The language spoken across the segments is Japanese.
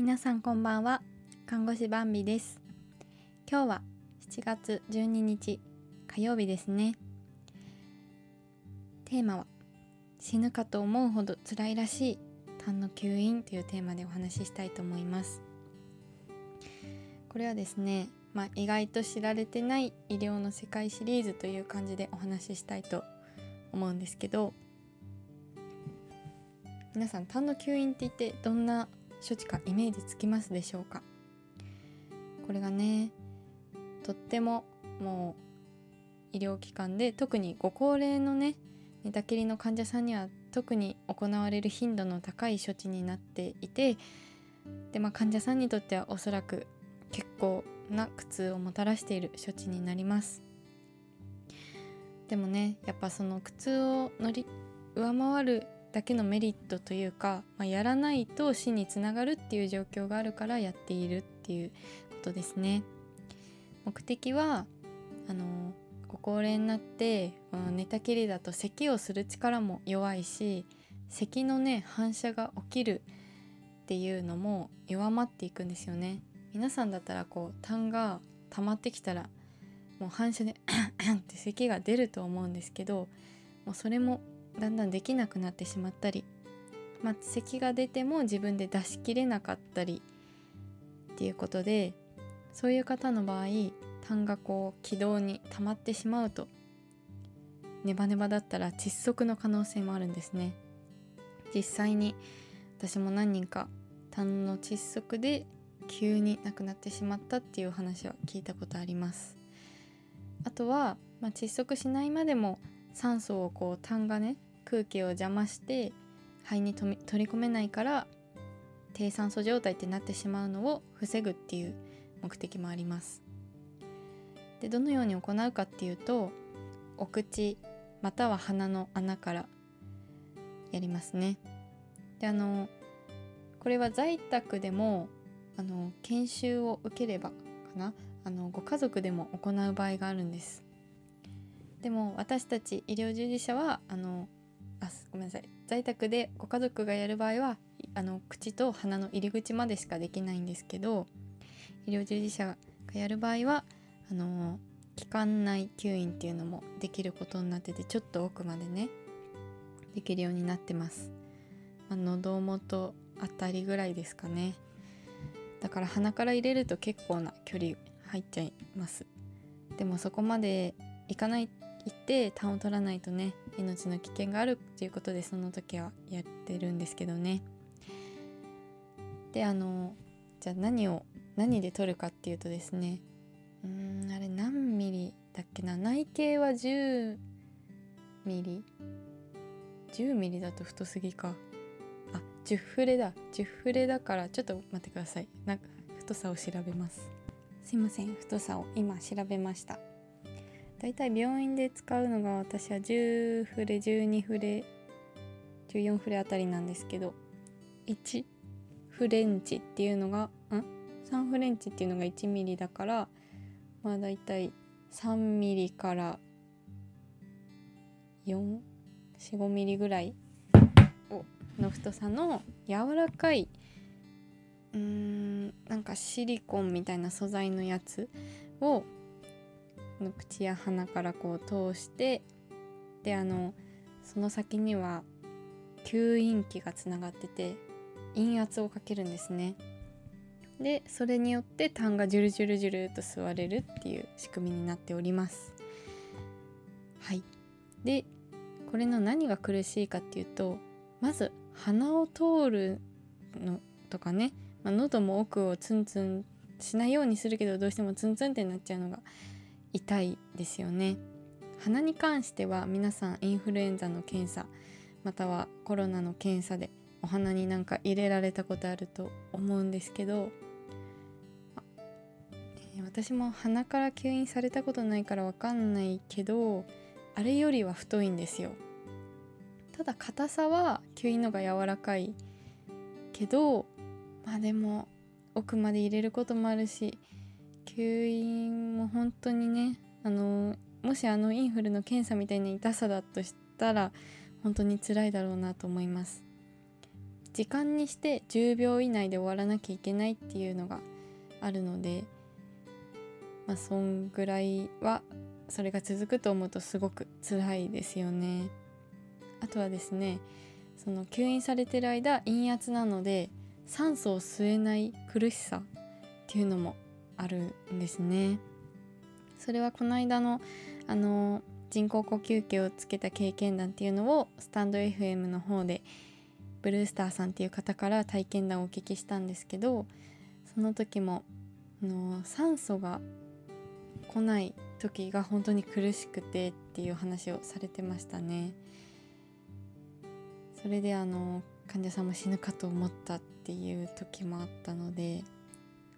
皆さんこんばんは。看護師バンビです。今日は7月12日火曜日ですね。テーマは死ぬかと思うほど辛いらしい痰の吸引というテーマでお話ししたいと思います。これはですねまあ、意外と知られてない医療の世界シリーズという感じでお話ししたいと思うんですけど皆さん痰の吸引って言ってどんな処置かイメージつきますでしょうか？これがねとってももう医療機関で特にご高齢のね寝たきりの患者さんには特に行われる頻度の高い処置になっていてで、まあ、患者さんにとってはおそらく結構な苦痛をもたらしている処置になります。でもねやっぱその苦痛を乗り上回るだけのメリットというか、まあ、やらないと死につながるっていう状況があるからやっているっていうことですね。目的はあのご高齢になってこの寝たきりだと咳をする力も弱いし咳のね反射が起きるっていうのも弱まっていくんですよね。皆さんだったらこう痰が溜まってきたらもう反射でって 咳が出ると思うんですけどもうそれもだんだんできなくなってしまったり、まあ、咳が出ても自分で出しきれなかったりっていうことでそういう方の場合痰がこう気道に溜まってしまうとネバネバだったら窒息の可能性もあるんですね。実際に私も何人か痰の窒息で急に亡くなってしまったっていう話は聞いたことあります。あとは、まあ、窒息しないまでも酸素をこう痰がね空気を邪魔して肺に取り込めないから低酸素状態ってなってしまうのを防ぐっていう目的もあります。でどのように行うかっていうとお口または鼻の穴からやりますね。であのこれは在宅でもあの研修を受ければかなあのご家族でも行う場合があるんです。でも私たち医療従事者はあのあごめんなさい。在宅でご家族がやる場合はあの口と鼻の入り口までしかできないんですけど医療従事者がやる場合はあの気管内吸引っていうのもできることになっててちょっと奥までねできるようになってます、まあ、喉元あたりぐらいですかね。だから鼻から入れると結構な距離入っちゃいます。でもそこまでいかない行って痰を取らないとね命の危険があるっていうことでその時はやってるんですけどね。であのじゃあ何を何で取るかっていうとですねうんあれ何ミリだっけな内径は10ミリ。10ミリだと太すぎか。あ10フレだ。10フレだからちょっと待ってください。なんか太さを調べます。すいません。太さを今調べました。だいたい病院で使うのが私は10フレ12フレ14フレあたりなんですけど1フレンチっていうのがん？3フレンチっていうのが1ミリだからまあだいい3ミリから445ミリぐらいの太さの柔らかいうーんなんかシリコンみたいな素材のやつをの口や鼻からこう通してであのその先には吸引器がつながってて陰圧をかけるんですね。でそれによって痰がジュルジュルジュルと吸われるっていう仕組みになっております。はい。でこれの何が苦しいかっていうとまず鼻を通るのとかね、まあ、喉も奥をツンツンしないようにするけどどうしてもツンツンってなっちゃうのが痛いですよね。鼻に関しては皆さんインフルエンザの検査またはコロナの検査でお鼻になんか入れられたことあると思うんですけど私も鼻から吸引されたことないからわかんないけどあれよりは太いんですよ。ただ硬さは吸引のが柔らかいけどまあでも奥まで入れることもあるし吸引も本当にねあのもしあのインフルの検査みたいな痛さだとしたら本当に辛いだろうなと思います時間にして10秒以内で終わらなきゃいけないっていうのがあるのでまあそんぐらいはそれが続くと思うとすごく辛いですよね。あとはですねその吸引されてる間陰圧なので酸素を吸えない苦しさっていうのもあるんですね。それはこの間のあの人工呼吸器をつけた経験談っていうのをスタンド FM の方でブルースターさんっていう方から体験談をお聞きしたんですけどその時もあの酸素が来ない時が本当に苦しくてっていう話をされてましたねそれであの患者さんも死ぬかと思ったっていう時もあったので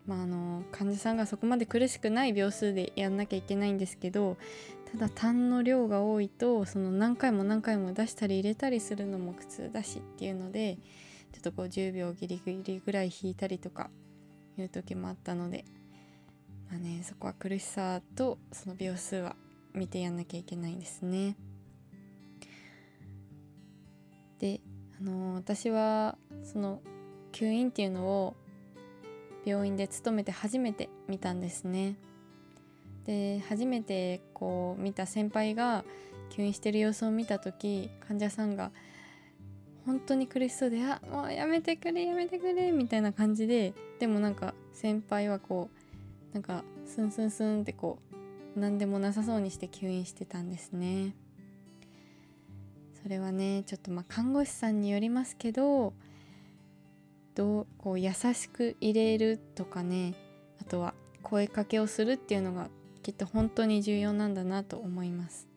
まああの患者さんがそこまで苦しくない秒数でやんなきゃいけないんですけどただ痰の量が多いとその何回も何回も出したり入れたりするのも苦痛だしっていうのでちょっとこう10秒ギリギリぐらい引いたりとかいう時もあったのでまあねそこは苦しさとその秒数は見てやんなきゃいけないんですね。であの私はその吸引っていうのを病院で勤めて初めて見たんですね。で初めてこう見た先輩が吸引してる様子を見た時患者さんが本当に苦しそうで「あもうやめてくれやめてくれ」みたいな感じででもなんか先輩はこうなんかスンスンスンってこう何でもなさそうにして吸引してたんですねそれはねちょっとまあ看護師さんによりますけどどうこう優しく入れるとかねあとは声かけをするっていうのがきっと本当に重要なんだなと思います。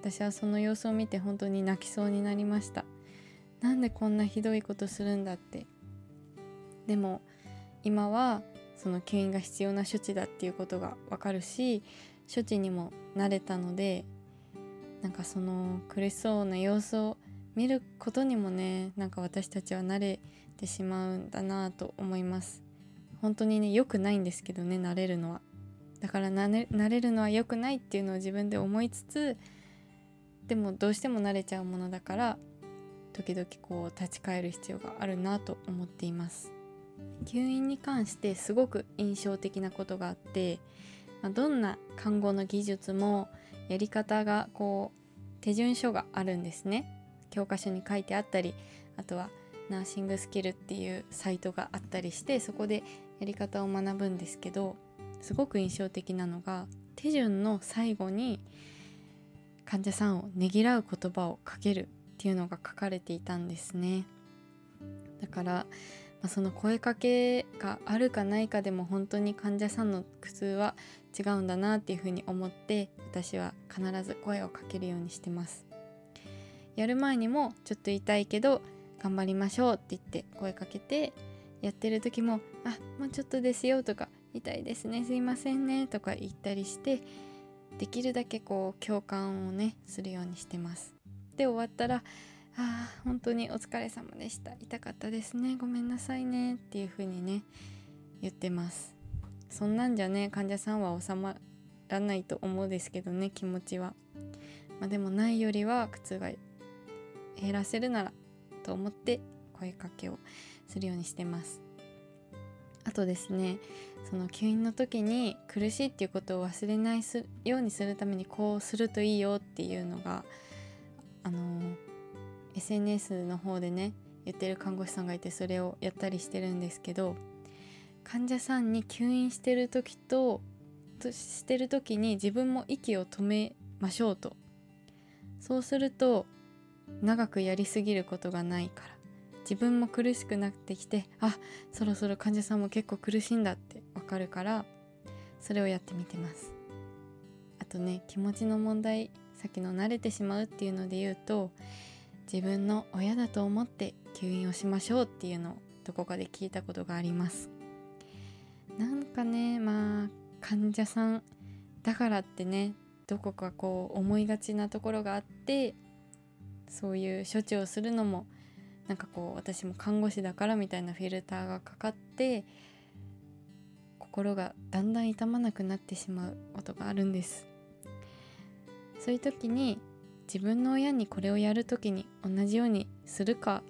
私はその様子を見て本当に泣きそうになりました。なんでこんなひどいことするんだって。でも今はその吸引が必要な処置だっていうことがわかるし処置にも慣れたのでなんかその苦しそうな様子を見ることにもねなんか私たちは慣れてしまうんだなと思います。本当にね良くないんですけどね慣れるのは。だから慣れるのは良くないっていうのを自分で思いつつでもどうしても慣れちゃうものだから時々こう立ち返る必要があるなと思っています。吸引に関してすごく印象的なことがあって、まあ、どんな看護の技術もやり方がこう手順書があるんですね。教科書に書いてあったりあとはナーシングスキルっていうサイトがあったりしてそこでやり方を学ぶんですけどすごく印象的なのが手順の最後に患者さんをねぎらう言葉をかけるっていうのが書かれていたんですね。だからまあ、その声かけがあるかないかでも本当に患者さんの苦痛は違うんだなっていうふうに思って私は必ず声をかけるようにしてます。やる前にもちょっと痛いけど頑張りましょうって言って声かけてやってる時も「あもうちょっとですよ」とか「痛いですねすいませんね」とか言ったりしてできるだけこう共感をねするようにしてます。で終わったらああ本当にお疲れ様でした。痛かったですねごめんなさいねっていう風にね言ってます。そんなんじゃね患者さんは収まらないと思うんですけどね気持ちは。まあ、でもないよりは苦痛が減らせるならと思って声かけをするようにしてます。あとですねその吸引の時に苦しいっていうことを忘れないようにするためにこうするといいよっていうのがあの SNS の方でね言ってる看護師さんがいてそれをやったりしてるんですけど患者さんに吸引してる時ととしてる時に自分も息を止めましょうと。そうすると長くやりすぎることがないから。自分も苦しくなってきてあそろそろ患者さんも結構苦しいんだってわかるからそれをやってみてます。あとね気持ちの問題さっきの慣れてしまうっていうので言うと自分の親だと思って吸引をしましょうっていうのをどこかで聞いたことがあります。なんかねまあ患者さんだからってねどこかこう思いがちなところがあってそういう処置をするのもなんかこう私も看護師だからみたいなフィルターがかかって心がだんだん痛まなくなってしまうことがあるんです。そういう時に自分の親にこれをやる時に同じようにするか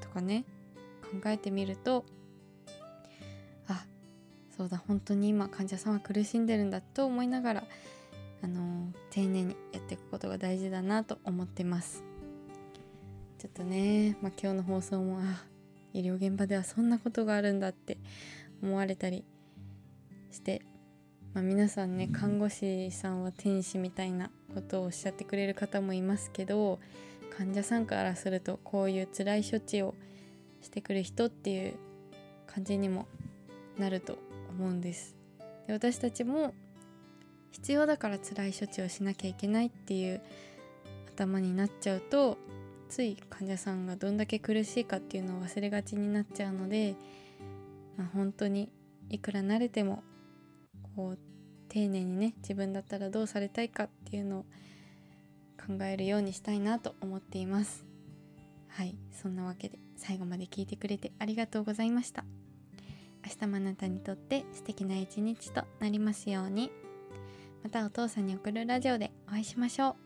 とかね考えてみるとあそうだ本当に今患者さんは苦しんでるんだと思いながらあの丁寧にやっていくことが大事だなと思ってます。ちょっとね、まあ、今日の放送もあ医療現場ではそんなことがあるんだって思われたりして、まあ、皆さんね看護師さんは天使みたいなことをおっしゃってくれる方もいますけど患者さんからするとこういう辛い処置をしてくる人っていう感じにもなると思うんです。で私たちも必要だから辛い処置をしなきゃいけないっていう頭になっちゃうとつい患者さんがどんだけ苦しいかっていうのを忘れがちになっちゃうので、まあ、本当にいくら慣れてもこう丁寧にね自分だったらどうされたいかっていうのを考えるようにしたいなと思っています。はいそんなわけで最後まで聞いてくれてありがとうございました。明日もあなたにとって素敵な一日となりますように。またお父さんに送るラジオでお会いしましょう。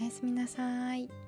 おやすみなさい。